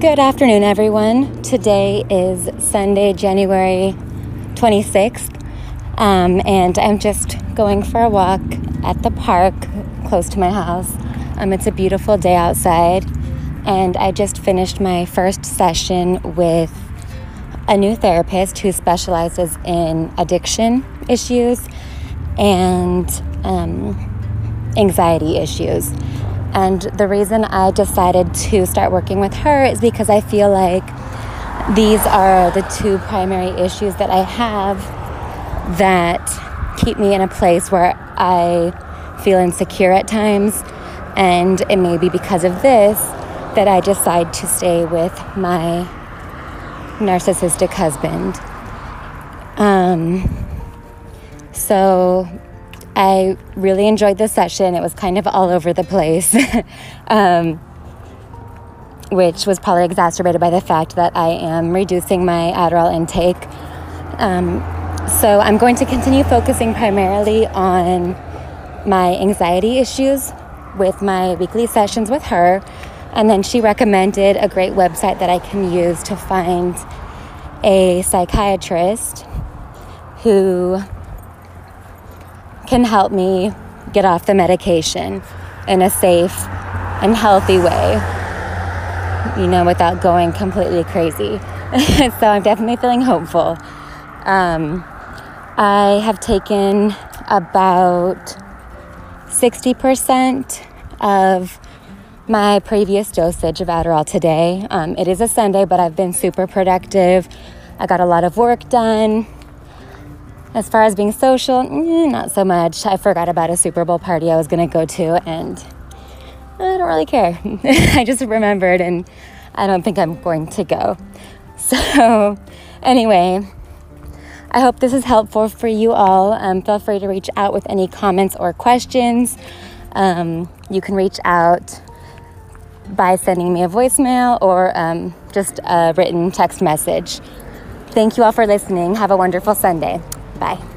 Good afternoon, everyone. Today is Sunday, January 26th, um, and I'm just going for a walk at the park close to my house. Um, it's a beautiful day outside, and I just finished my first session with a new therapist who specializes in addiction issues and um, anxiety issues. And the reason I decided to start working with her is because I feel like these are the two primary issues that I have that keep me in a place where I feel insecure at times. And it may be because of this that I decide to stay with my narcissistic husband. Um, so I really enjoyed the session. It was kind of all over the place, um, which was probably exacerbated by the fact that I am reducing my Adderall intake. Um, so I'm going to continue focusing primarily on my anxiety issues with my weekly sessions with her. And then she recommended a great website that I can use to find a psychiatrist who can help me get off the medication in a safe and healthy way, you know, without going completely crazy. so I'm definitely feeling hopeful. Um, I have taken about 60% of my previous dosage of Adderall today. Um, it is a Sunday, but I've been super productive. I got a lot of work done. As far as being social, mm, not so much. I forgot about a Super Bowl party I was going to go to, and I don't really care. I just remembered, and I don't think I'm going to go. So, anyway, I hope this is helpful for you all. Um, feel free to reach out with any comments or questions. Um, you can reach out by sending me a voicemail or um, just a written text message. Thank you all for listening. Have a wonderful Sunday. Bye.